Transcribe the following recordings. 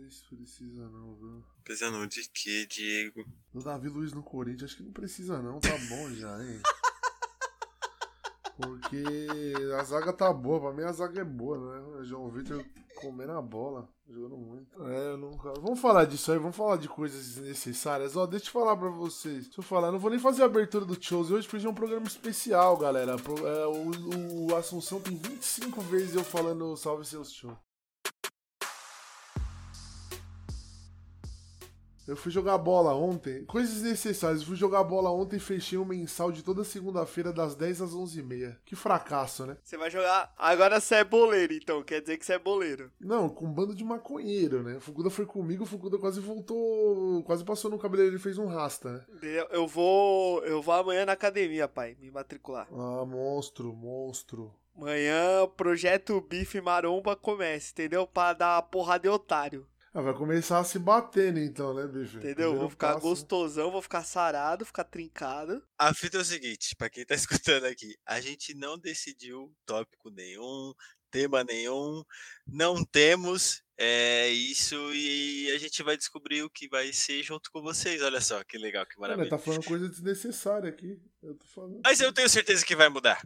sei se precisa não, viu? Precisa não de quê, Diego? Do Davi Luiz no Corinthians, acho que não precisa não, tá bom já, hein? Porque a zaga tá boa, pra mim a zaga é boa, né? O João Vitor comendo a bola, jogando muito. É, eu nunca. Vamos falar disso aí, vamos falar de coisas desnecessárias. Ó, deixa eu falar pra vocês. Deixa eu falar, não vou nem fazer a abertura do shows hoje, porque é um programa especial, galera. Pro- é, o, o Assunção tem 25 vezes eu falando salve seus shows. Eu fui jogar bola ontem, coisas necessárias. Eu fui jogar bola ontem e fechei um mensal de toda segunda-feira das 10 às 11h30. Que fracasso, né? Você vai jogar. Agora você é boleiro, então. Quer dizer que você é boleiro. Não, com um bando de maconheiro, né? O Fukuda foi comigo, o Fukuda quase voltou, quase passou no cabeleireiro e fez um rasta, né? Entendeu? Eu vou. Eu vou amanhã na academia, pai. Me matricular. Ah, monstro, monstro. Amanhã, projeto Bife Maromba começa, entendeu? Pra dar porrada de otário. Ah, vai começar a se batendo então, né, bicho? Entendeu? Primeiro Vou ficar passo. gostosão, vou ficar sarado, ficar trincado. A fita é o seguinte, pra quem tá escutando aqui, a gente não decidiu tópico nenhum, tema nenhum, não temos é isso e a gente vai descobrir o que vai ser junto com vocês. Olha só que legal, que Mano, maravilha. tá falando coisa desnecessária aqui. Eu tô falando. Mas eu tenho certeza que vai mudar.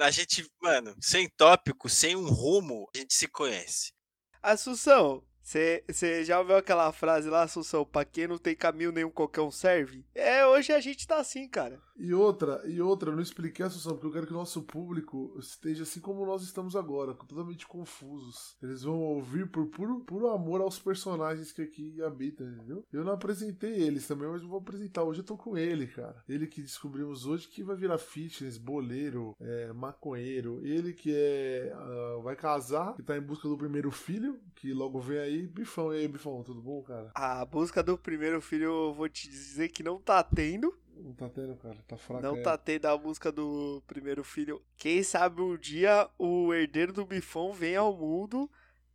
A gente, mano, sem tópico, sem um rumo, a gente se conhece. Assunção, você já ouviu aquela frase lá, Assunção? Pra quem não tem caminho nenhum, qualquer um serve? É, hoje a gente tá assim, cara. E outra, e outra, eu não expliquei Assunção, porque eu quero que o nosso público esteja assim como nós estamos agora, totalmente confusos. Eles vão ouvir por puro, puro amor aos personagens que aqui habitam, entendeu? Eu não apresentei eles também, mas eu vou apresentar. Hoje eu tô com ele, cara. Ele que descobrimos hoje que vai virar fitness, boleiro, é, maconheiro. Ele que é. ah, vai casar, que tá em busca do primeiro filho, que logo vem aí. Bifão, e aí, Bifão, tudo bom, cara? A busca do primeiro filho, eu vou te dizer que não tá tendo. Não tá tendo, cara. Tá fraco. Não é. tá tendo a busca do primeiro filho. Quem sabe um dia o herdeiro do bifão vem ao mundo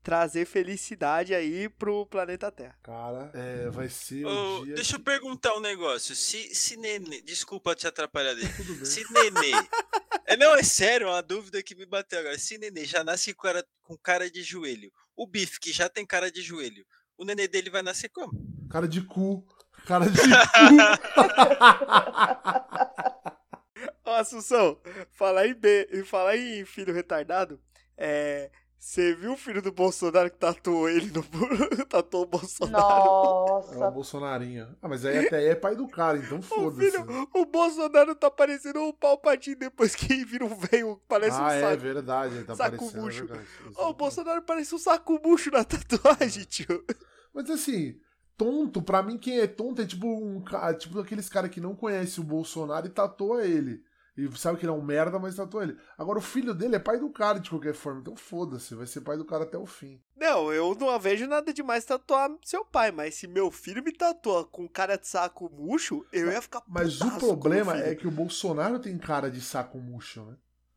trazer felicidade aí pro planeta Terra. Cara, é, vai ser o Ô, dia. deixa eu perguntar um negócio. Se, se Nenê. Desculpa te atrapalhar dele. Tudo bem. Se Nenê. É, não, é sério, é uma dúvida que me bateu agora. Se Nenê já nasce com cara, com cara de joelho, o Bife, que já tem cara de joelho, o nenê dele vai nascer como? Cara de cu. Cara de cu. Ô, Assunção, falar em, B, e falar em filho retardado, é. Você viu o filho do Bolsonaro que tatuou ele no. tatuou o Bolsonaro? É Nossa, o Bolsonarinho. Ah, mas aí até aí é pai do cara, então O foda-se. filho, o Bolsonaro tá parecendo um palpatinho depois que vira um velho, parece um Ah, é saco. verdade, ele tá saco parecendo. é murcho. verdade. O Bolsonaro parece um saco murcho na tatuagem, tio. Mas assim, tonto, pra mim quem é tonto é tipo um cara, tipo aqueles caras que não conhecem o Bolsonaro e tatua ele. E sabe que ele é um merda, mas tatua ele. Agora o filho dele é pai do cara de qualquer forma, então foda-se, vai ser pai do cara até o fim. Não, eu não vejo nada demais tatuar seu pai, mas se meu filho me tatua com cara de saco murcho, eu ia ficar Mas o problema é que o Bolsonaro tem cara de saco murcho, né?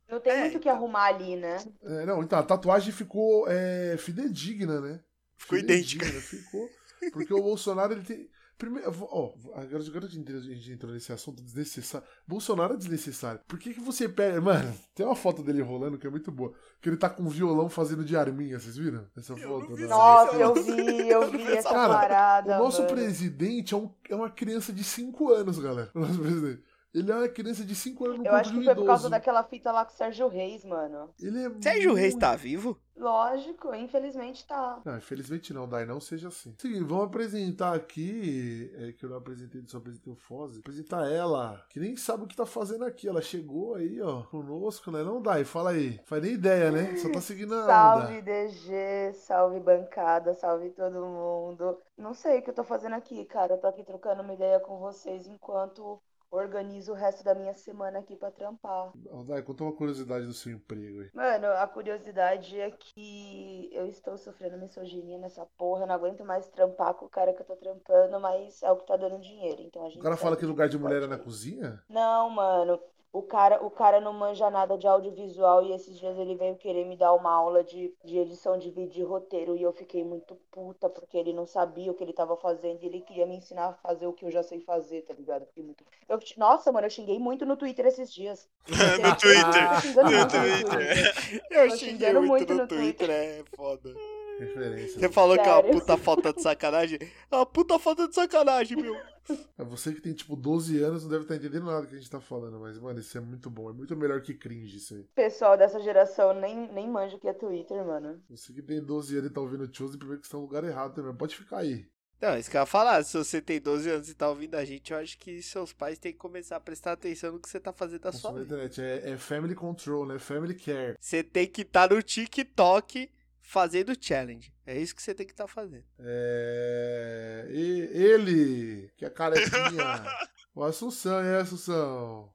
não tem É, muito o que arrumar ali, né? É, não, então a tatuagem ficou é, fidedigna, né? Ficou idêntica. Fidedigna, Ficou. Porque o Bolsonaro, ele tem. Primeiro, ó, agora, agora a gente entrou- a gente entrou nesse assunto desnecessário. Bolsonaro é desnecessário. Por que, que você pega. Mano, tem uma foto dele rolando que é muito boa. Que ele tá com um violão fazendo de arminha, vocês viram? Essa Eu foto? vi né? Nossa, eu vi, eu vi essa Cara, parada. O nosso mano. presidente é, um- é uma criança de 5 anos, galera. O nosso presidente. Ele é uma criança de 5 anos no Eu acho que foi por causa daquela fita lá com o Sérgio Reis, mano. Ele é Sérgio Reis muito- tá vivo? Lógico, infelizmente tá. Não, infelizmente não, Dai, não seja assim. Seguinte, vamos apresentar aqui, é, que eu não apresentei, só apresentei o Foz, apresentar ela, que nem sabe o que tá fazendo aqui. Ela chegou aí, ó, conosco, né? Não, Dai, fala aí. Faz nem ideia, né? Só tá seguindo a Salve onda. DG, salve bancada, salve todo mundo. Não sei o que eu tô fazendo aqui, cara. Eu tô aqui trocando uma ideia com vocês enquanto organizo o resto da minha semana aqui pra trampar. Dai, conta uma curiosidade do seu emprego aí. Mano, a curiosidade é que eu estou sofrendo misoginia nessa porra. Eu não aguento mais trampar com o cara que eu tô trampando, mas é o que tá dando dinheiro. Então a gente O cara fala que lugar de mulher é na cozinha? Não, mano. O cara, o cara não manja nada de audiovisual e esses dias ele veio querer me dar uma aula de, de edição de vídeo e roteiro e eu fiquei muito puta porque ele não sabia o que ele tava fazendo e ele queria me ensinar a fazer o que eu já sei fazer, tá ligado? Fiquei muito... eu, nossa, mano, eu xinguei muito no Twitter esses dias. no Twitter. Tô xingando No muito no Twitter. Twitter. Eu xinguei muito muito no no Twitter, Twitter. é foda. Referência. Você falou que é uma Sério? puta falta de sacanagem? É uma puta falta de sacanagem, meu. É você que tem, tipo, 12 anos não deve estar entendendo nada do que a gente tá falando, mas, mano, isso é muito bom. É muito melhor que cringe isso aí. Pessoal dessa geração nem, nem manja o que é Twitter, mano. Você que tem 12 anos e tá ouvindo o Choose, primeiro que você tá no lugar errado também. Pode ficar aí. Não, isso que eu ia falar. Se você tem 12 anos e tá ouvindo a gente, eu acho que seus pais têm que começar a prestar atenção no que você tá fazendo da sua vida. internet. É, é family control, né? Family care. Você tem que estar no TikTok fazendo challenge. É isso que você tem que estar fazendo. É. e- ele, que é carequinha. o Assunção, é Assunção.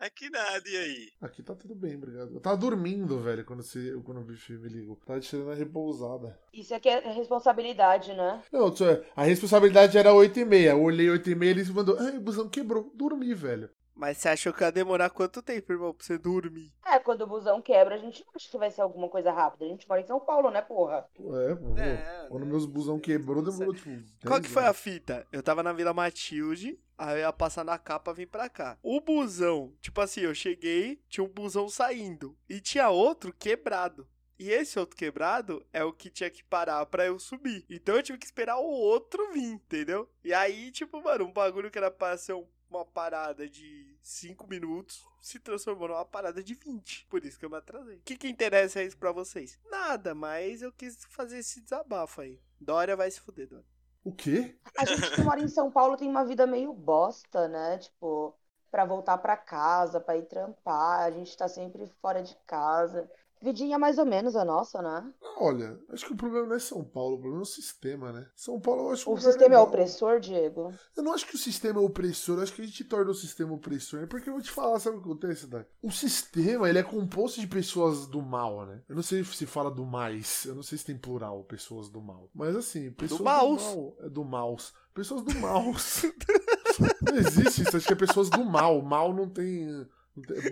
Aqui nada, e aí? Aqui tá tudo bem, obrigado. Eu tava dormindo, velho, quando, você, quando o bicho me ligou. Tava tirando a repousada. Isso aqui é responsabilidade, né? Não, tio, a responsabilidade era 8 e meia. Eu olhei 8 e meia e ele mandou. Ai, o busão quebrou. Dormi, velho. Mas você achou que ia demorar quanto tempo, irmão, pra você dormir? É, quando o busão quebra, a gente não acha que vai ser alguma coisa rápida. A gente mora em São Paulo, né, porra? É, pô. É, quando né? meus busão quebrou, demorou, tipo. Qual 10 que foi a fita? Eu tava na Vila Matilde, aí eu ia passar na capa vir pra cá. O busão, tipo assim, eu cheguei, tinha um busão saindo e tinha outro quebrado. E esse outro quebrado é o que tinha que parar pra eu subir. Então eu tive que esperar o outro vir, entendeu? E aí, tipo, mano, um bagulho que era pra ser um- uma parada de 5 minutos se transformou numa parada de 20. Por isso que eu me atrasei. O que, que interessa isso pra vocês? Nada, mas eu quis fazer esse desabafo aí. Dória vai se fuder, Dória. O quê? A gente que mora em São Paulo tem uma vida meio bosta, né? Tipo, pra voltar pra casa, pra ir trampar, a gente tá sempre fora de casa. Vidinha mais ou menos a nossa, né? Olha, acho que o problema não é São Paulo, o problema é o sistema, né? São Paulo eu acho O sistema é opressor, Diego? Eu não acho que o sistema é opressor, eu acho que a gente torna o sistema opressor. É porque eu vou te falar, sabe o que acontece, Dai? O sistema, ele é composto de pessoas do mal, né? Eu não sei se fala do mais, eu não sei se tem plural, pessoas do mal. Mas assim, pessoas do, maus. mal. É do maus. Pessoas do maus. não existe isso, acho que é pessoas do mal. Mal não tem...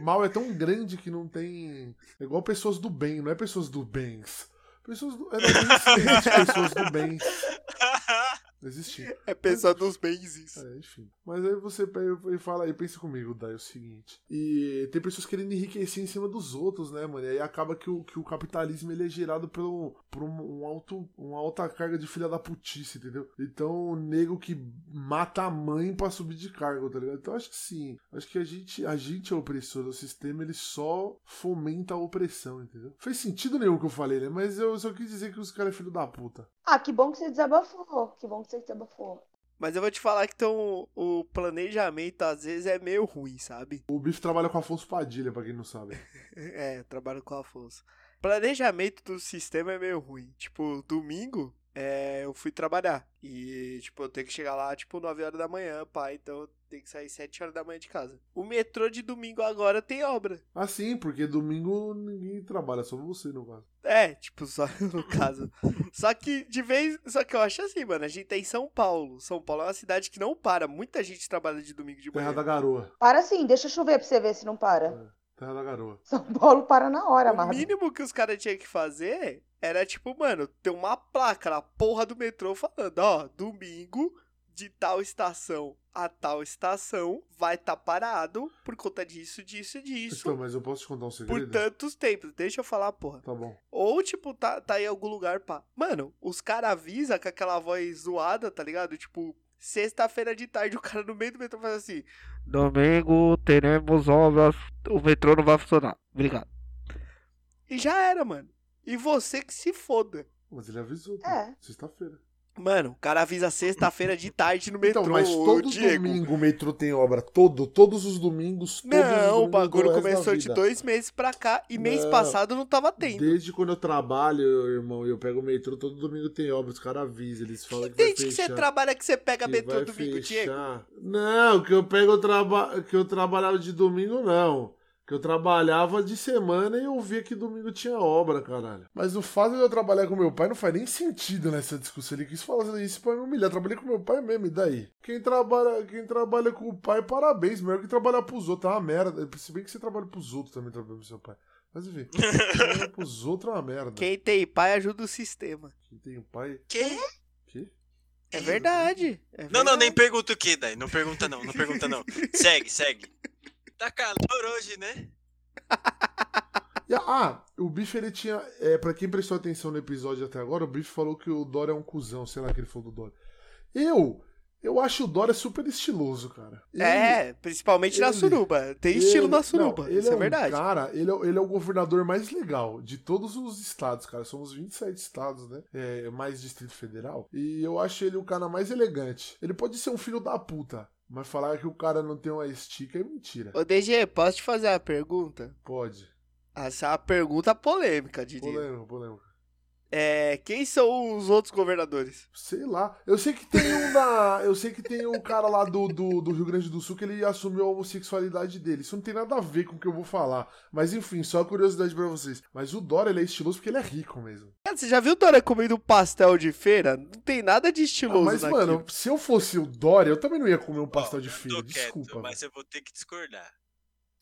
Mal é tão grande que não tem... É igual pessoas do bem, não é pessoas do bens. Pessoas do... É, existe pessoas do bem. Não. É pessoa dos bens isso. É, enfim. Mas aí você pega e fala aí, pensa comigo, Dai, é o seguinte. E tem pessoas querendo enriquecer em cima dos outros, né, mano? E aí acaba que o, que o capitalismo ele é gerado pelo, por um, um alto, uma alta carga de filha da putice, entendeu? Então, o nego que mata a mãe pra subir de cargo, tá ligado? Então, acho que sim. Acho que a gente, a gente é opressor. O sistema, ele só fomenta a opressão, entendeu? Fez sentido nenhum o que eu falei, né? Mas eu só quis dizer que os caras é filho da puta. Ah, que bom que você desabafou. Que bom que você Mas eu vou te falar que então, o planejamento às vezes é meio ruim, sabe? O Bife trabalha com Afonso Padilha, pra quem não sabe. É, eu trabalho com o Afonso. Planejamento do sistema é meio ruim. Tipo, domingo, é, eu fui trabalhar. E, tipo, eu tenho que chegar lá, tipo, 9 horas da manhã, pá. Então tenho que sair 7 horas da manhã de casa. O metrô de domingo agora tem obra. Ah, sim, porque domingo ninguém trabalha, só você, no caso. É, tipo, só no caso. Só que de vez. Só que eu acho assim, mano. A gente tá em São Paulo. São Paulo é uma cidade que não para. Muita gente trabalha de domingo de Terra manhã. da Garoa. Para sim, deixa eu chover pra você ver se não para. Terra da Garoa. São Paulo para na hora, O mano. mínimo que os caras tinham que fazer era tipo, mano, ter uma placa na porra do metrô falando, ó, domingo de tal estação a tal estação vai estar parado por conta disso, disso e disso. Então, mas eu posso te contar um por segredo? tantos tempos. Deixa eu falar, porra. Tá bom. Ou, tipo, tá, tá em algum lugar, pá. Mano, os caras avisam com aquela voz zoada, tá ligado? Tipo, sexta-feira de tarde, o cara no meio do metrô faz assim: Domingo teremos obras, o metrô não vai funcionar. Obrigado. E já era, mano. E você que se foda. Mas ele avisou. É. Sexta-feira. Mano, o cara avisa sexta-feira de tarde no metrô, Então, mas todo Diego. domingo o metrô tem obra. Todo, todos os domingos. Todos os Não, o domingos bagulho do resto da começou de dois meses pra cá e mês Não. passado não tava tendo. Desde quando eu trabalho, irmão, eu pego o metrô, todo domingo tem obra. Os caras avisam, eles falam que vai Desde que fechar. você trabalha que você pega que metrô domingo, Diego. fechar. Não, que eu pego o traba... que eu trabalhava de domingo, não. Que eu trabalhava de semana e eu via que domingo tinha obra, caralho. Mas o fato de eu trabalhar com meu pai não faz nem sentido nessa discussão. Ele quis falar isso pra me humilhar. Eu trabalhei com meu pai mesmo, e daí? Quem trabalha, quem trabalha com o pai, parabéns. Melhor que trabalhar pros outros. É uma merda. Se bem que você trabalha pros outros também, trabalhando pro seu pai. Mas enfim, trabalhar pros outros é uma merda. Quem tem pai ajuda o sistema. Quem tem pai. Que? Que? É verdade. é Não, não, nem verdade. pergunta o que, daí. Não pergunta não, não pergunta não. Segue, segue. Tá calor hoje, né? E, ah, o Biff ele tinha. É, pra quem prestou atenção no episódio até agora, o Biff falou que o Dora é um cuzão, sei lá que ele falou do Dora. Eu. Eu acho o Dora super estiloso, cara. Ele- É, principalmente na ele- suruba. Tem estilo ele- na suruba, não, ele isso é, um verdade. Cara, ele é, ele é o governador mais legal de todos os estados, cara. Somos 27 estados, né? É, mais Distrito Federal. E eu acho ele o cara mais elegante. Ele pode ser um filho da puta, mas falar que o cara não tem uma estica é mentira. Ô, DG, posso te fazer uma pergunta? Pode. Essa é uma pergunta polêmica, diria. Polêmico, polêmico. É, quem são os outros governadores? Sei lá. Eu sei que tem um da. Eu sei que tem um cara lá do, do, do Rio Grande do Sul que ele assumiu a homossexualidade dele. Isso não tem nada a ver com o que eu vou falar. Mas enfim, só curiosidade pra vocês. Mas o Dora, ele é estiloso porque ele é rico mesmo. Cara, você já viu o Dora comendo pastel de feira? Não tem nada de Ah, estiloso mas, naquilo. mano, se eu fosse o Dória, eu também não ia comer um pastel de feira. tô quieto, Desculpa. mas eu vou ter que discordar.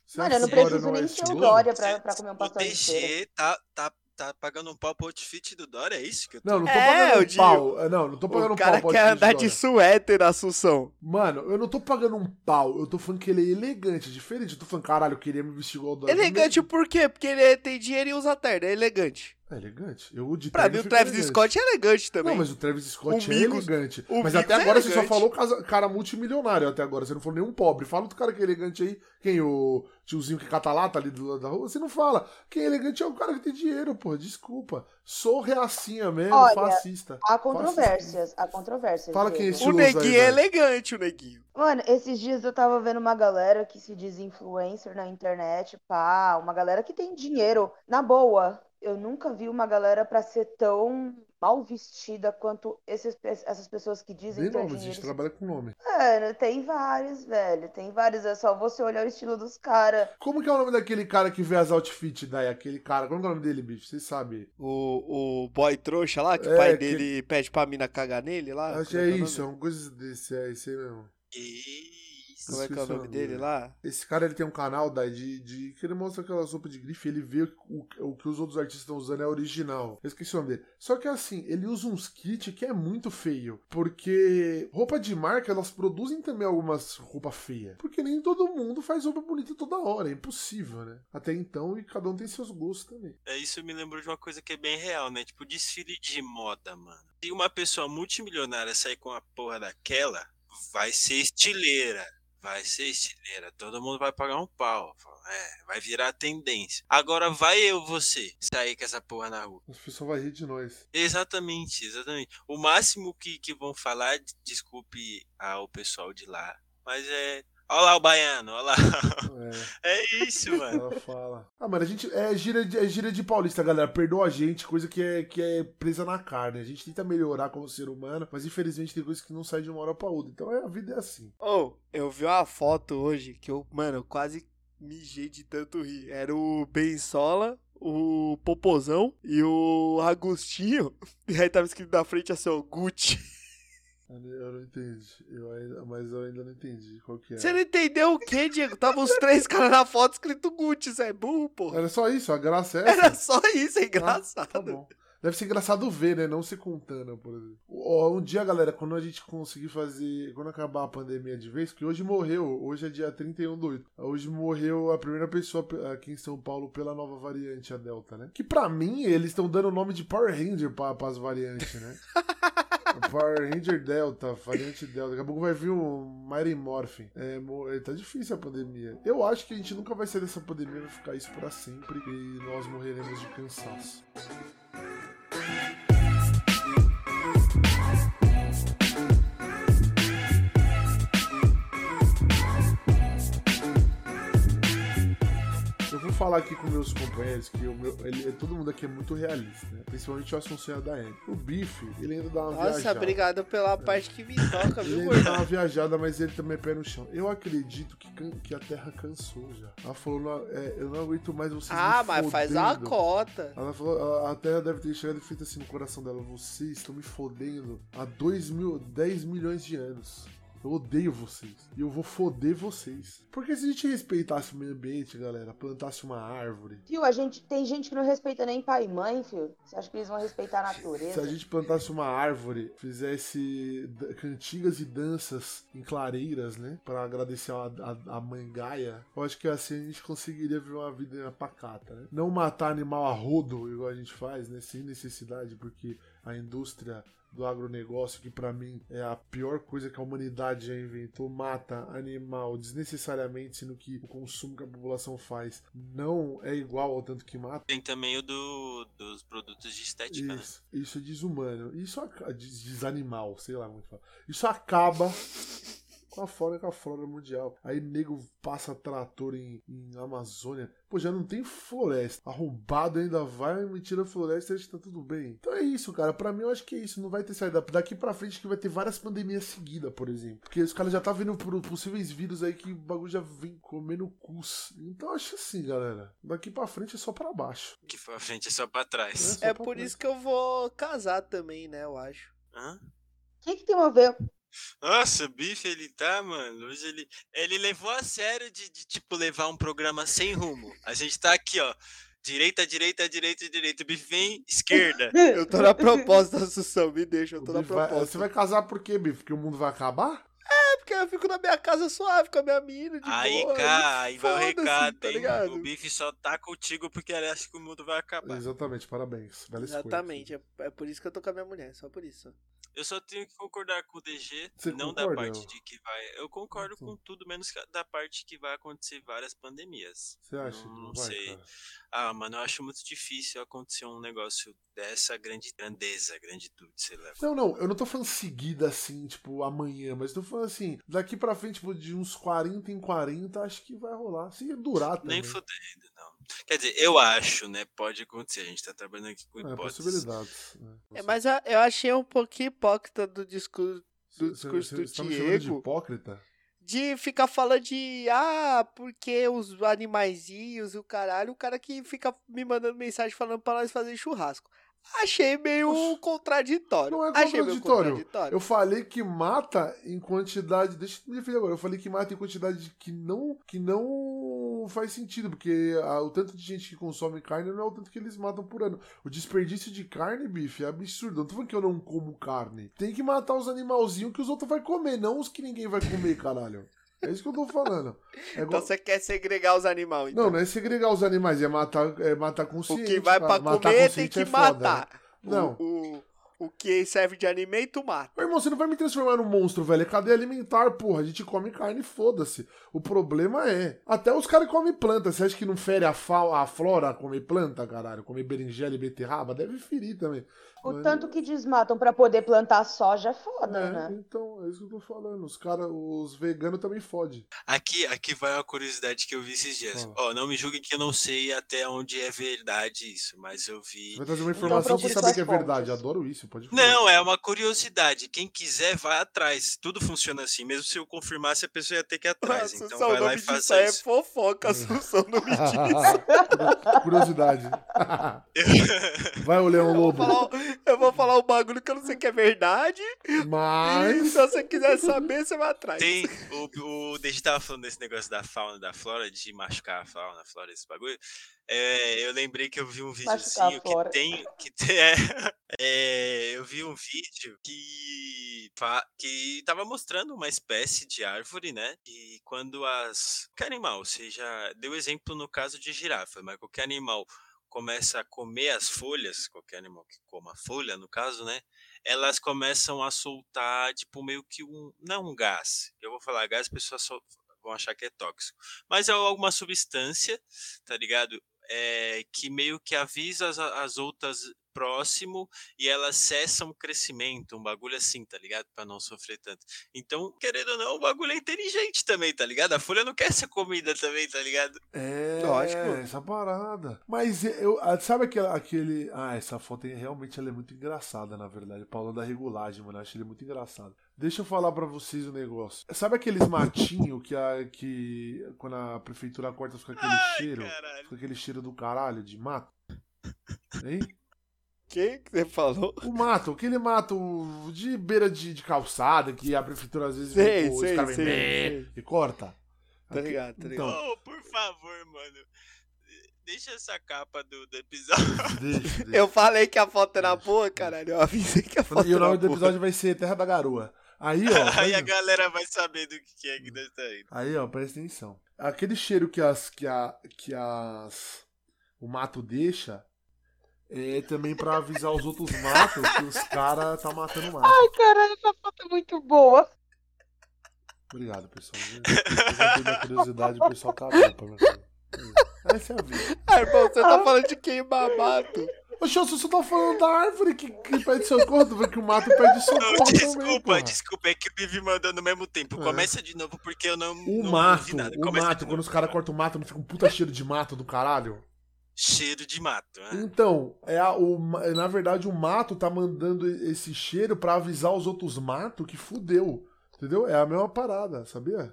Você Mano, eu não o Dória preciso não é nem ser o? Dória pra, pra comer um O pastel de feira. Tá, tá, tá pagando um pau pro outfit do Dora, é isso que eu tô... Não, não tô É, pagando um pau. É, Não, não tô pagando O um cara pau quer andar de Dória. suéter na Assunção. Mano, eu não tô pagando um pau. Eu tô falando que ele é elegante. Diferente. Eu tô falando, caralho, eu queria me vestir igual o Dória. Elegante por quê? Porque ele tem dinheiro e usa terno, é elegante. É elegante. Eu de Pra mim o Travis elegante. Scott é elegante também. Não, mas o Travis Scott O é Migos- elegante. Mas até é agora você só falou casa- cara multimilionário até agora. Você não falou nenhum pobre. Fala do cara que é elegante aí. Quem? O tiozinho que cata lata ali do lado da rua? Você não fala. Quem é elegante é o cara que tem dinheiro, pô. Desculpa. Sou reacinha mesmo, Olha, fascista. Há controvérsias, há controvérsias. Fala quem é esse O neguinho aí, é elegante, o neguinho. Mano, esses dias eu tava vendo uma galera que se diz influencer na internet, pá, uma galera que tem dinheiro. Na boa, eu nunca vi uma galera pra ser tão mal vestida quanto esses, essas pessoas que dizem Nem ter nome, a gente trabalha com nome. Mano, tem vários, velho. Tem vários. É só você olhar o estilo dos caras. Como que é o nome daquele cara que vê as outfits daí? Aquele cara. Como que é o nome dele, bicho? Vocês sabem. O, o boy trouxa lá, que É, o pai que- dele pede pra mina cagar nele lá. Acho que como é o isso, é uma coisa desse. É isso aí mesmo. Isso. Como é que é o nome dele lá? Esse cara ele tem um canal daí de, de que ele mostra aquela sopa de grife, ele vê o, o que os outros artistas estão usando é original. Eu esqueci o nome dele. Só que assim, ele usa uns kits que é muito feio, porque roupa de marca elas produzem também algumas roupas feias, porque nem todo mundo faz roupa bonita toda hora, é impossível, né? Até então e cada um tem seus gostos também. É, isso me lembrou de uma coisa que é bem real, né? Tipo, desfile de moda, mano. Se uma pessoa multimilionária sair com a porra daquela, vai ser estileira. Vai ser estileira. Todo mundo vai pagar um pau. É, vai virar tendência. Agora vai eu, você, sair com essa porra na rua. As pessoas vão rir de nós. Exatamente, exatamente. O máximo que, que vão falar, de- desculpe ao pessoal de lá, mas é. Olha lá o baiano, olha lá. É. É isso, mano. Ela fala. Ah, mano, a gente. É gira de, é gira de paulista, galera. Perdoa a gente, coisa que é, que é presa na carne. A gente tenta melhorar como ser humano, mas infelizmente tem coisas que não saem de uma hora pra outra. Então é, a vida é assim. Ô, eu vi uma foto hoje que eu, mano, eu quase mijei de tanto rir. Era o Bensola, o Popozão e o Agostinho. E aí tava escrito na frente assim, ó, Gucci. Eu não- entendi. Eu ainda, mas eu ainda não entendi qual que é. Você não entendeu o que, Diego? Tava os três caras na foto escrito Gucci, você é burro, porra. Era só isso, a graça é essa. Era só isso, é Ah, engraçado. tá bom. Deve ser engraçado ver, né? Não se contando, por exemplo. Ó, Um dia, galera, quando a gente conseguir fazer. Quando acabar a pandemia de vez, que hoje morreu, hoje é dia 31 do 8. Hoje morreu a primeira pessoa pe- aqui em São Paulo pela nova variante, a Delta, né? Que pra mim, eles estão dando o nome de Power Ranger pra, pras variantes, né? Power Ranger Delta, variante Delta. Daqui a pouco vai vir o Mighty Morphin. É, é, tá difícil a pandemia. Eu acho que a gente nunca vai sair dessa pandemia, vai ficar isso pra sempre e nós morreremos de cansaço. Falar aqui com meus companheiros que o meu, ele, todo mundo aqui é muito realista, né? principalmente o Assunção da M. O Bife, ele ainda dá uma Nossa, viajada. obrigado pela parte que me toca, Ele viu, ainda dá uma viajada, mas ele também é pé no chão. Eu acredito que, que a Terra cansou já. Ela falou, é, eu não aguento mais vocês Ah, mas faz a fodendo. cota. Ela falou, a- a Terra deve ter chegado e feito assim no coração dela. Vocês estão me fodendo há 2 mil, 10 milhões de anos. Eu odeio vocês. E eu vou foder vocês. Porque se a gente respeitasse o meio ambiente, galera, plantasse uma árvore. Fio, a gente tem gente que não respeita nem pai e mãe, fio. Você acha que eles vão respeitar a Se a natureza? gente plantasse uma árvore, fizesse cantigas e danças em clareiras, né? Pra agradecer a, a, a mãe Gaia, eu acho que assim a gente conseguiria viver uma vida pacata, né? Não matar animal a rodo, igual a gente faz, né? Sem necessidade, porque a indústria do agronegócio, que pra mim é a pior coisa que a humanidade já inventou, mata animal desnecessariamente, sendo que o consumo que a população faz não é igual ao tanto que mata. Tem também o do, dos produtos de estética, né? Isso, isso é desumano. Isso des- desanimal, sei lá como é que fala. Isso acaba com a flora com a flora mundial. Aí nego passa trator em, em Amazônia. Pô, já não tem floresta. Arrombado ainda vai, me tira a floresta e acha que tá tudo bem. Então é isso, cara. Pra mim eu acho que é isso. Não vai ter saída. Daqui pra frente que vai ter várias pandemias seguidas, por exemplo. Porque os caras já tá vendo por possíveis vírus aí que o bagulho já vem comendo cus. Então eu acho assim, galera. Daqui pra frente é só pra baixo. Que pra frente é só pra trás. Só É pra por frente. isso que eu vou casar também, né? Eu acho. Hã? O que, que tem a ver? Nossa, o Bife, ele tá, mano. Hoje ele, ele levou a sério de, de, tipo, levar um programa sem rumo. A gente tá aqui, ó. Direita, direita, direita, direita. O Bife vem, esquerda. Eu tô na proposta, Assunção, me deixa, eu O tô na Bife vai- proposta. você vai casar por quê, Bife? Porque o mundo vai acabar? É porque eu fico na minha casa suave com a minha mina, de Aí, boa. cá, aí vai o foda-se, recado, tá hein? O Bife só tá contigo porque ele acha que o mundo vai acabar. Exatamente, parabéns. Bela escolha. Exatamente, é, é por isso que eu tô com a minha mulher, só por isso. Eu só tenho que concordar com o DG, Você não da concorda, parte eu? de que vai. Eu concordo Então. com tudo, menos da parte que vai acontecer várias pandemias. Você acha? Não não vai, sei. cara? Ah, mano, eu acho muito difícil acontecer um negócio dessa grande grandeza, granditude, sei lá. Não, não, eu não tô falando seguida assim, tipo, amanhã, mas tô falando assim, daqui pra frente, tipo, de uns 40 em 40, acho que vai rolar. Se durar também. Nem fudendo, não. Quer dizer, eu acho, né? Pode acontecer. A gente tá trabalhando aqui com É, hipóteses. possibilidades. né? É, mas eu, eu achei um pouquinho hipócrita do discurso do discurso você- do você tá me chamando de Diego hipócrita? de ficar falando de ah, porque os animaizinhos e o caralho, o cara que fica me mandando mensagem falando pra nós fazer churrasco. Achei meio contraditório. não é Achei meio contraditório. contraditório. Eu falei que mata em quantidade. Deixa eu me agora. Eu falei que mata em quantidade que não, que não faz sentido, porque a- o tanto de gente que consome carne não é o tanto que eles matam por ano. O desperdício de carne, bife, é absurdo. Não tô falando que eu não como carne. Tem que matar os animalzinhos que os outros vão comer, não os que ninguém vai comer, caralho. É isso que eu tô falando. É Então igual- você quer segregar os animais, então. Não, não é segregar os animais, é matar, é matar o consciente. que vai pra Matar comer tem que é foda, né? matar. O- Não. O, o, que serve de alimento, mata. Meu irmão, você não vai me transformar num monstro, velho. É cadeia alimentar, porra. A gente come carne, foda-se. O problema é. Até os caras comem planta. Você acha que não fere a, fa a flora comer planta, caralho? Comer berinjela e beterraba? Deve ferir também. O Mas- tanto que desmatam pra poder plantar soja é foda, É, né? então, é isso que eu tô falando. Os caras, os veganos também fodem. Aqui, aqui vai uma curiosidade que eu vi esses dias. Ó, não me julguem que eu não sei até onde é verdade isso, mas eu vi. Vai trazer uma informação sem procure saber que é suas verdade. fontes. Adoro isso, pode falar. Não, é uma curiosidade. Quem quiser, vai atrás. Tudo funciona assim. Mesmo se eu confirmasse, a pessoa ia ter que ir atrás. Então vai o lá e faz aí é isso. fofoca, Assunção, não me diz. Curiosidade. Vai, o Leão Lobo. Eu vou falar um bagulho que eu não sei que é verdade. E Mas. se você quiser saber, você vai atrás. Tem, o, o Deji tava falando desse negócio da fauna, da flora, de machucar a fauna, a flora, esse bagulho. É, eu lembrei que eu vi um videozinho que tem. Que tem é, é, eu vi um vídeo que, que tava mostrando uma espécie de árvore, né? E quando as. Qualquer animal, seja. Deu exemplo no caso de girafa, mas qualquer animal começa a comer as folhas, qualquer animal que coma folha, no caso, né? Elas começam a soltar, tipo, meio que um. Não um gás. Eu vou falar gás, as pessoas só vão achar que é tóxico. Mas é alguma substância, tá ligado? É, que meio que avisa as, as outras próximo e elas cessam o crescimento, um bagulho assim, tá ligado? Pra não sofrer tanto. Então, querendo ou não, o bagulho é inteligente também, tá ligado? A folha não quer ser comida também, tá ligado? É, Lógico. essa parada. Mas eu, ah, sabe aquele, aquele. Ah, essa foto aí, realmente ela é muito engraçada, na verdade. Paulo da regulagem, mano. Eu acho ele muito engraçado. Deixa eu falar pra vocês o negócio. Sabe aqueles matinhos que, a, que quando a prefeitura corta fica aquele cheiro? Caralho. Fica aquele cheiro do caralho de mato? Hein? Que que você falou? O mato, aquele mato de beira de, de calçada que a prefeitura às vezes Sei, os sei, sei, sei. e corta. Tá ligado, tá ligado. Então, Oh, por favor, mano. Deixa essa capa do, do episódio. deixa, deixa. Eu falei que a foto era boa, caralho. Eu avisei que a foto E o nome do boa. episódio vai ser Terra da Garoa. Aí, ó. Aí a galera vai saber do que que é que nós tá indo. Aí, ó, presta atenção. Aquele cheiro que as. que, a, que as. o mato deixa é também pra avisar os outros matos que os caras tá matando o mato. Ai, caralho, essa foto é muito boa. Obrigado, pessoal. Eu tenho curiosidade, o pessoal tá bom pra mim. Essa é a vida. Ah, irmão, você tá falando de queimar mato. Oxe, você só tá falando da árvore que, que pede socorro, tu vê que o mato pede Não, socorro também, desculpa, porra. desculpa, é que o Vivi mandou no mesmo tempo. É. Começa de novo porque eu não. O não mato, o Começa mato, quando os caras cortam o mato, não fica um puta cheiro de mato do caralho? Cheiro de mato. né? Então, é a- o, ma- na verdade, o mato tá mandando esse cheiro pra avisar os outros matos que fudeu. Entendeu? É a mesma parada, sabia?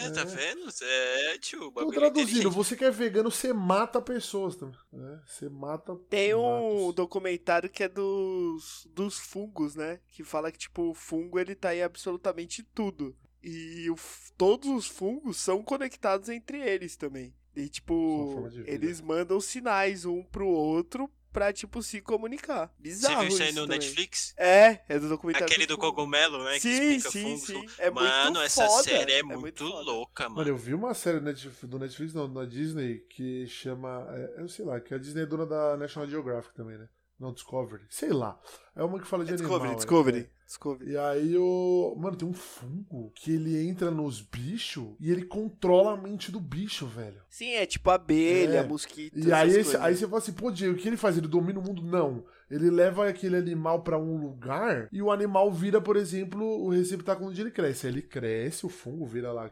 É, tá É. vendo? É, tio, o Tô bagulho é traduzindo, você que é vegano, você mata pessoas também. né? Você mata. Tem um matos. documentário que é dos, dos fungos, né? Que fala que, tipo, o fungo ele tá em absolutamente tudo. E o todos os fungos são conectados entre eles também. E, tipo, vida. eles mandam sinais um pro outro pra, tipo, se comunicar. Você Bizarro viu isso aí no também. Netflix? É, é do documentário. Aquele do fungo. cogumelo, né? que Sim, explica sim, fungos. sim. É mano, muito essa foda, série é, é muito, muito louca, Mano, mano. eu vi uma série do Netflix, não, da Disney, que chama. é, eu sei lá, que a Disney é dona da National Geographic também, né? Não, Discovery. Sei lá. É uma que fala de É animal. Discovery, é. Discovery. Discovery. E aí o. Mano, tem um fungo que ele entra nos bichos e ele controla a mente do bicho, velho. Sim, é tipo abelha, É. mosquito. E aí, esse- aí você fala assim, pô, Diego, o que ele faz? Ele domina o mundo? Não. Ele leva aquele animal pra um lugar e o animal vira, por exemplo, o receptáculo onde ele cresce. Aí ele cresce, o fungo vira lá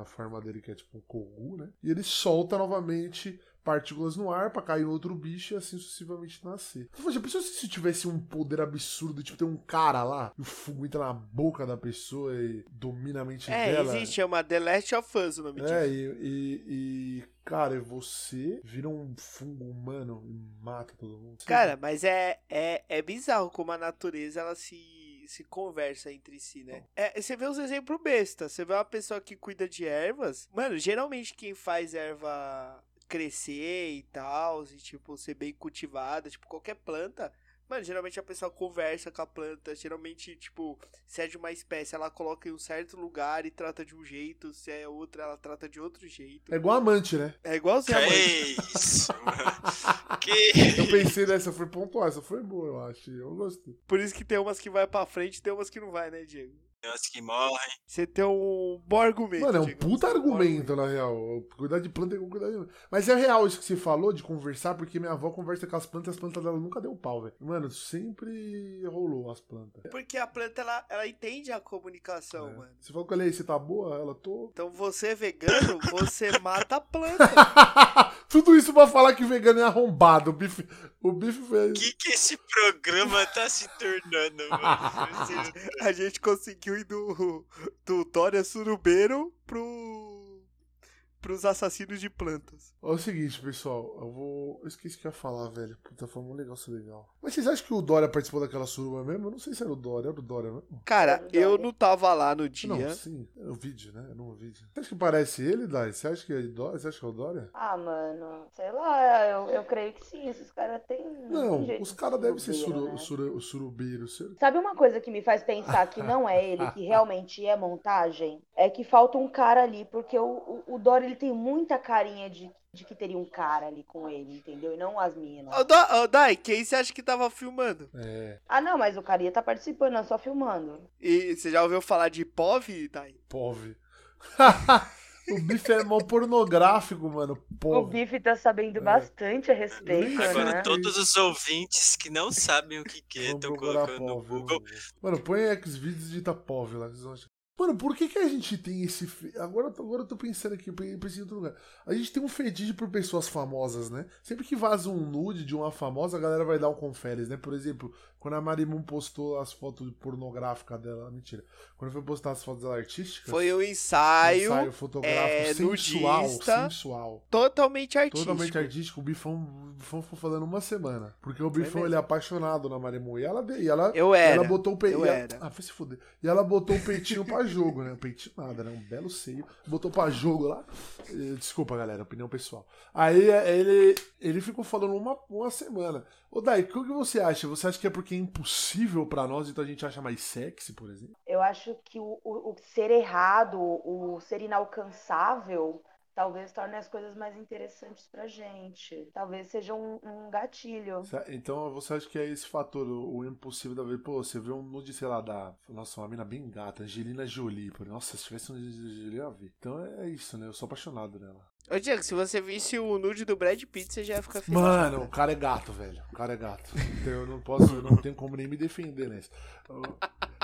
a forma dele, que é tipo um kogu, né? E ele solta novamente partículas no ar pra cair outro bicho e assim sucessivamente nascer. Então, já pensou se tivesse um poder absurdo, tipo, tem um cara lá, e o fungo entra na boca da pessoa e domina a mente É, dela? existe, chama The Last of Us o nome disso. É, e, e, e, cara, você vira um fungo humano e mata todo mundo. Cara, mas é, é, é bizarro como a natureza ela se, se conversa entre si, né? É, você vê os exemplos besta. Você vê uma pessoa que cuida de ervas. Mano, geralmente quem faz erva crescer e tal, e tipo, ser bem cultivada, tipo, qualquer planta. Mano, geralmente a pessoa conversa com a planta. Geralmente, tipo, se é de uma espécie, ela coloca em um certo lugar e trata de um jeito. Se é outra, ela trata de outro jeito. É igual amante, né? É igualzinho a Que mãe. isso, mano. Que Eu pensei nessa, foi pontuar, essa foi boa, eu acho. Eu gostei. Por isso que tem umas que vai pra frente e tem umas que não vai, né, Diego? Tem umas que morrem. Você tem um bom argumento. Mano, é um puta um argumento, na real. Cuidar de planta é cuidar de. Mas é real isso que você falou de conversar, porque minha avó conversa com as plantas e as plantas dela nunca deu pau, velho. Mano, sempre rolou as plantas. Porque a planta, ela, ela entende a comunicação, É. mano. Você falou com ela aí, você tá boa? Ela tô. Então você é vegano, você mata a planta. Tudo isso pra falar que vegano é arrombado. Bife. O bife fez. O que, que esse programa tá se tornando, mano? A gente conseguiu ir do, do Dória Surubeiro pro, pros assassinos de plantas. É o seguinte, pessoal, eu vou. Eu esqueci o que eu ia falar, velho. Puta, foi muito legal, isso é legal. Mas vocês acham que o Dória participou daquela suruba mesmo? Eu não sei se era o Dória, era o Dória, né? Cara, eu não tava lá no dia. Não, sim, é o vídeo, né? Era um vídeo. Você acha que parece ele, Dai? Você acha que é Dória? Você acha que é o Dória? Ah, mano, sei lá, eu, eu creio que sim. Esses caras têm. Não, tem jeito os de caras devem ser suru, né? suru, surubeiro. Sur... Sabe uma coisa que me faz pensar que não é ele, que realmente é montagem? É que falta um cara ali, porque o, o, o Dória ele tem muita carinha de, de que teria um cara ali com ele, entendeu? E não as minas. Ô, Dó- ô, Dai, quem você acha que tava filmando? É, Ah, não, mas o cara ia tá participando, não só filmando. E você já ouviu falar de POV, Dai? POV. o bife é mal pornográfico, mano. O POV. Bife tá sabendo É. bastante a respeito, Agora, né? todos os ouvintes que não sabem o que, que é, estão colocando no POV. Google. Mano, põe Xvideos e digita POV lá. Mano, por que, que a gente tem esse. Agora, agora eu tô pensando aqui, eu pensei em outro lugar. A gente tem um fetiche por pessoas famosas, né? Sempre que vaza um nude de uma famosa, a galera vai dar um conferes, né? Por exemplo, quando a Marimun postou as fotos pornográficas dela. Mentira. Quando foi postar as fotos dela artísticas. Foi um um ensaio, ensaio fotográfico é, sensual, nudista, sensual. totalmente artístico. Totalmente artístico. O Bifão, o Bifão ficou falando uma semana. Porque o Bifão ele é apaixonado na Marimun. E ela, e ela, Eu era. ela botou o peitinho. eu era. Ah, foi se fuder. E ela botou o peitinho pra jogo, né? Peitinho nada, né? Um belo seio. Botou pra jogo lá. Eh, Desculpa, galera, opinião pessoal. Aí eh, ele, ele ficou falando uma, uma semana. Ô, Dai, o que você acha? Você acha que é porque é impossível pra nós, então a gente acha mais sexy, por exemplo? Eu acho que o, o- o ser errado, o ser inalcançável, talvez torne as coisas mais interessantes pra gente. Talvez seja um, um gatilho. Então você acha que é esse fator, o, impossível da vez? Pô, você vê um nude, sei lá, da. Nossa, uma mina bem gata, Angelina Jolie. Pô, nossa, se tivesse um de Jolie, eu ia ver. Então é isso, né? Eu sou apaixonado nela. Ô, Diego, se você visse o nude do Brad Pitt, você já ia ficar feliz. Mano, o cara é gato, velho. O cara é gato. Então eu não posso, eu não tenho como nem me defender nessa.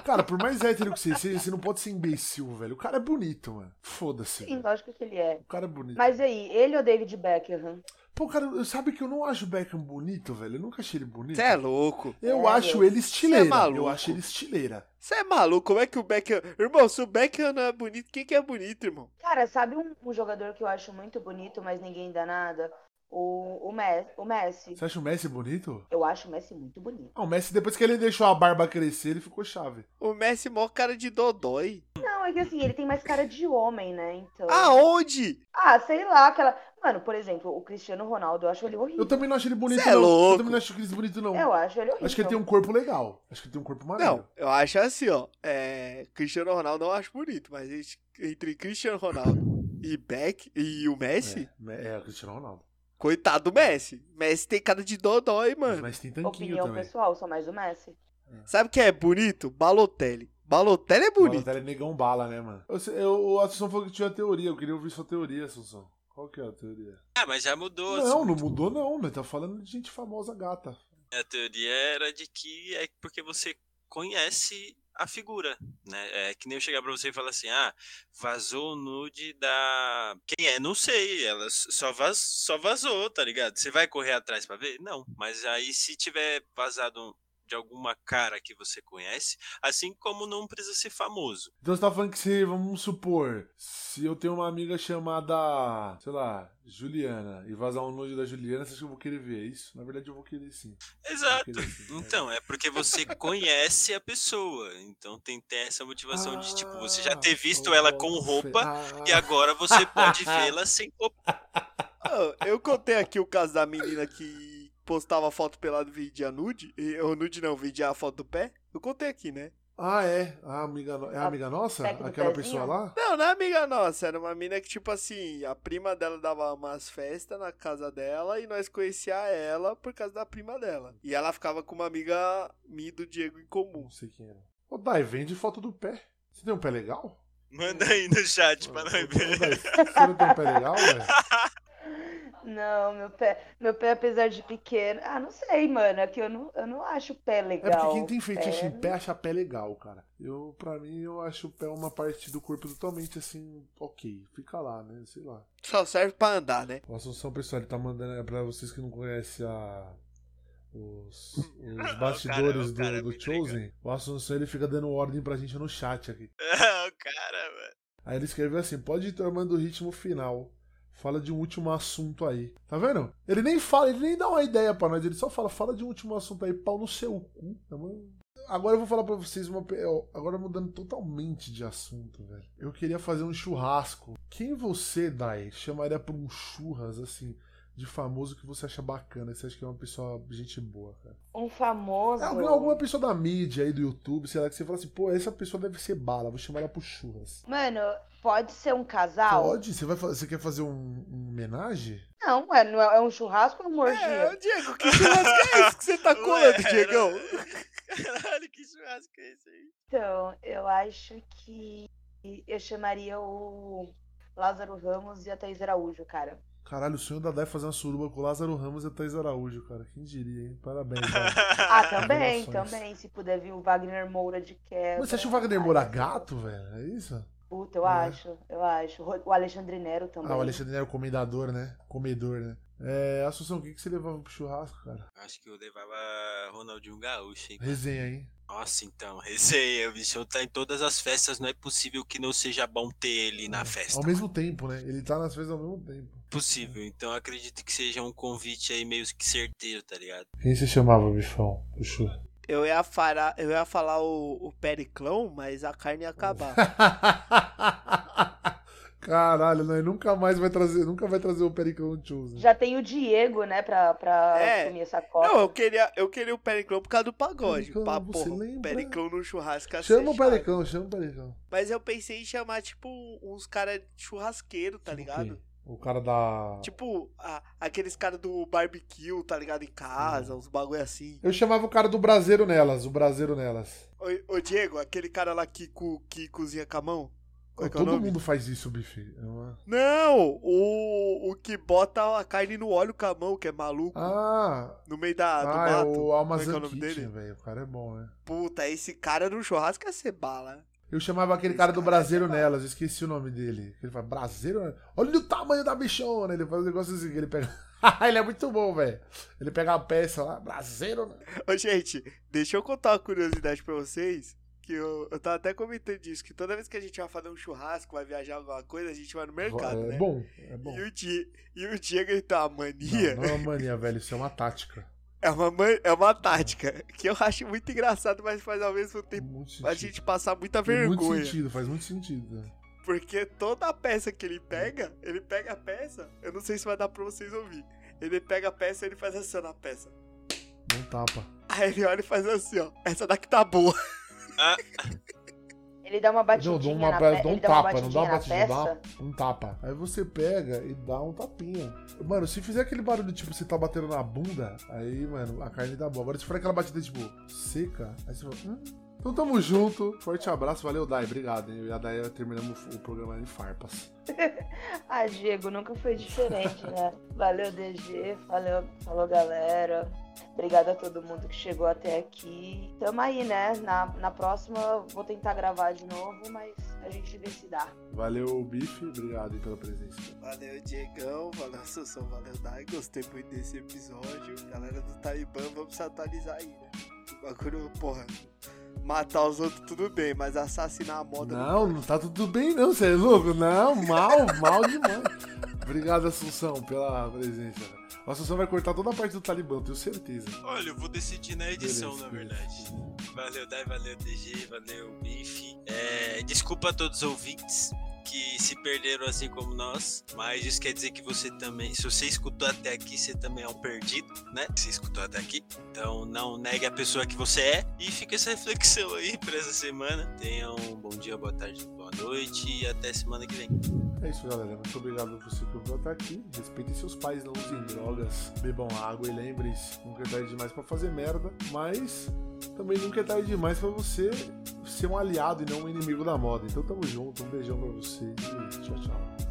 Cara, por mais hétero que você seja, você não pode ser imbecil, velho. O cara é bonito, mano. Foda-se. Sim, velho. lógico que ele é. O cara é bonito. Mas aí, ele ou David Beckham? Pô, cara, eu- sabe que eu não acho o Beckham bonito, velho. Eu nunca achei ele bonito. Você é louco. Eu É, acho meu. ele estileira. Cê é maluco. eu acho ele estileira. Você é maluco? Como é que o Beckham. Irmão, se o Beckham não é bonito, quem que é bonito, irmão? Cara, sabe um, um jogador que eu acho muito bonito, mas ninguém dá nada? O, o, Messi, o Messi. Você acha o Messi bonito? Eu acho o Messi muito bonito. Ah, o Messi, depois que ele deixou a barba crescer, ele ficou chave. O Messi mó cara de dodói. Não, é que assim, ele tem mais cara de homem, né? Então. Aonde? Ah, sei lá, aquela. Mano, por exemplo, o Cristiano Ronaldo, eu acho ele horrível. Eu também não acho ele bonito, Cê é não. louco. Eu também não acho ele bonito, não. Eu acho ele horrível. Acho que ele tem um corpo legal. Acho que ele tem um corpo maneiro. Não, eu acho assim, ó. É, Cristiano Ronaldo eu acho bonito, mas entre- entre Cristiano Ronaldo e Beck e o Messi, É, é, o Cristiano Ronaldo. Coitado do Messi. Messi tem cara de dodói, mano. Mas tem tanquinho Opinião também. pessoal, sou mais o Messi. Sabe quem é bonito? Balotelli. Balotelli é bonito. Balotelli é negão bala, né, mano? Eu, eu, o Assunção falou que tinha teoria. Eu queria ouvir sua teoria, Assunção. Qual que é a teoria? Ah, mas já mudou. Não, assim. não mudou, não. Né? Tá falando de gente famosa gata. A teoria era de que é porque você conhece a figura, né? É que nem eu chegar pra você e falar assim, ah, vazou o nude da... Quem é? Não sei, ela só, vaz... só vazou, tá ligado? Você vai correr atrás pra ver? Não, mas aí se tiver vazado de alguma cara que você conhece, assim como não precisa ser famoso. Então você tá falando que se, vamos supor, se eu tenho uma amiga chamada, sei lá, Juliana, e vazar um nude da Juliana, você acha que eu vou querer ver é isso? Na verdade, eu vou querer sim. Exato. querer sim. Então, é porque você conhece a pessoa. Então tem que ter essa motivação de, tipo, você já ter visto Ah, ela com roupa Ah, e agora você pode vê-la sem roupa. Ah, Eu contei aqui o caso da menina que postava foto pelado vendia nude. e- Ou nude não, vendia a foto do pé. Eu contei aqui, né? Ah, é? A amiga, é a amiga nossa? Aquela pessoa lá? Não, não é amiga nossa, era uma mina que, tipo assim, a prima dela dava umas festas na casa dela e nós conhecia ela por causa da prima dela. E ela ficava com uma amiga minha do Diego em comum. Não sei quem era. Ô, Dai, vende foto do pé. Você tem um pé legal? Manda aí no chat pra nós ver. Você não tem um pé legal, velho? Não, meu pé, meu pé, apesar de pequeno. Ah, não sei, mano. É que eu não, eu não acho o pé É legal. porque quem tem fetiche É, em pé acha pé legal, cara. Eu, pra mim, eu acho o pé uma parte do corpo totalmente assim, ok. Fica lá, né? Sei lá. Só serve pra andar, né? O Assunção, pessoal, ele tá mandando é pra vocês que não conhecem a. Os, os bastidores o cara é do, do muito Chosen, o Assunção ele fica dando ordem pra gente no chat aqui. o cara, mano. Aí ele escreveu assim: pode ir tomando o ritmo final. Fala de um último assunto aí. Tá vendo? Ele nem fala, ele nem dá uma ideia pra nós, ele só fala, fala de um último assunto aí, pau no seu cu. Uma- Agora eu vou falar pra vocês uma. Agora mudando totalmente de assunto, velho. Eu queria fazer um churrasco. Quem você, Dai, chamaria pra um churras, assim, de famoso que você acha bacana? Você acha que é uma pessoa, gente boa, cara? Um famoso. É alguma, alguma pessoa da mídia aí, do YouTube, sei lá, que você fala assim, pô, essa pessoa deve ser bala, vou chamar ela pro churras. Mano, pode ser um casal? Pode? Você, vai, você quer fazer um, um homenagem? Não, é, não é é um churrasco ou uma orgia? É, Diego, que churrasco é esse que você tá colando, Diegão? Caralho, que churrasco é esse aí? Então, eu acho que eu chamaria o Lázaro Ramos e a Thaís Araújo, cara. Caralho, o sonho da Dai é fazer uma suruba com o Lázaro Ramos e a Thaís Araújo, cara. Quem diria, hein? Parabéns. Ah, também, também. Se puder vir o Wagner Moura de quebra. Mas você acha o Wagner Moura gato, velho? É isso? Puta, eu É. acho, eu acho. O Alexandre Nero também. Ah, o Alexandre era o comendador, né? Comedor, né? É, Assunção, o que, que você levava pro churrasco, cara? Acho que eu levava Ronaldinho Gaúcho, hein? Resenha, hein? Nossa, então, resenha, o bicho tá em todas as festas, não é possível que não seja bom ter ele na festa. Ao mesmo tempo, né? Ele tá nas festas ao mesmo tempo. Possível, então acredito que seja um convite aí meio que certeiro, tá ligado? Quem você chamava, bifão? Puxa. Eu ia, falar, eu ia falar o, o Periclão, mas a carne ia acabar. Caralho, nós nunca mais vai trazer, nunca vai trazer o Pericão Chosen. Já tem o Diego, né, pra, pra É. assumir essa cota. Não, eu queria, eu queria o Periclão por causa do pagode. Periclão, Pá, você porra, lembra? Periclão no churrasco ia Chama o chave. Pericão, chama o Pericão. Mas eu pensei em chamar, tipo, uns caras churrasqueiro, tá Tipo ligado? quem? O cara da. Tipo, a- aqueles caras do barbecue, tá ligado? Em casa, uns bagulho assim. Eu chamava o cara do braseiro nelas, o braseiro nelas. Ô, ô, Diego, aquele cara lá que, que cozinha com a mão? É é o Todo nome? mundo faz isso, bife. É uma- Não, o, o que bota a carne no óleo com a mão, que é maluco, Ah, no meio da, do ah é mato. o é Almazan que é o nome Kitchen, dele? velho. O cara é bom, né? Puta, esse cara no churrasco ia ser bala. Eu chamava aquele Esse cara do é braseiro nelas, eu esqueci o nome dele. Ele fala, braseiro? Nelas? Olha o tamanho da bichona. Ele faz um negócio assim, que ele pega... ele é muito bom, velho. Ele pega a peça lá, braseiro... Nelas. Ô, gente, deixa eu contar uma curiosidade pra vocês. Que eu, eu tava até comentando disso, que toda vez que a gente vai fazer um churrasco, vai viajar alguma coisa, a gente vai no mercado, é né? bom, é bom. E o, Di, e o Diego ele tem uma mania. Não, não é uma mania, velho. Isso é uma tática. É, uma, é uma tática que eu acho muito engraçado, mas faz ao mesmo tempo Muito a gente passar muita Tem muito vergonha. sentido, faz muito sentido. Porque toda a peça que ele pega, ele pega a peça, eu não sei se vai dar pra vocês ouvir. Ele pega a peça e ele faz assim na peça. Não tapa. Aí ele olha e faz assim, ó. Essa daqui tá boa. Ele dá uma Não, batidinha dá uma, na dá um ele dá uma tapa, não dá batidinha uma na batidinha, dá um tapa. Aí você pega e dá um tapinha. Mano, se fizer aquele barulho, tipo, você tá batendo na bunda, aí, mano, a carne dá boa. Agora, se for aquela batida, tipo, seca, aí você fala, hum. Então tamo junto, forte abraço, valeu, Dai, obrigado. e a Dai terminamos o programa em farpas. Ah, Diego, nunca foi diferente, né? Valeu, DG. Valeu, falou, galera. Obrigada a todo mundo que chegou até aqui. Tamo aí, né? Na, na próxima eu vou tentar gravar de novo, mas a gente vê se dá. Valeu, Bife, obrigado aí pela presença. Valeu, Diegão. Valeu, Assunção. Valeu, Dai. Gostei muito desse episódio. Galera do Talibã, vamos se atualizar aí, né? O bagulho, porra. Matar os outros tudo bem, mas assassinar a moda. Não, não tá tudo bem não, você é louco? Não, mal, mal demais. Obrigado, Assunção, pela presença. A Assunção vai cortar toda a parte do Talibã, tenho certeza. Olha, eu vou decidir na edição, Beleza, na beleza. verdade. Valeu, Dai, valeu, DG, valeu, Bife. É, desculpa a todos os ouvintes que se perderam assim como nós, mas isso quer dizer que você também, se você escutou até aqui, você também é um perdido, né? Você escutou até aqui. Então não negue a pessoa que você é e fica essa reflexão aí pra essa semana. Tenham um bom dia, boa tarde, boa noite e até semana que vem. É isso, galera. Muito obrigado por você ouviu até aqui. Respeitem seus pais, não usem drogas, bebam água e lembrem-se, nunca é tarde demais pra fazer merda, mas também nunca é tarde demais pra você ser um aliado e não um inimigo da moda. Então tamo junto, um beijão pra você e tchau, tchau.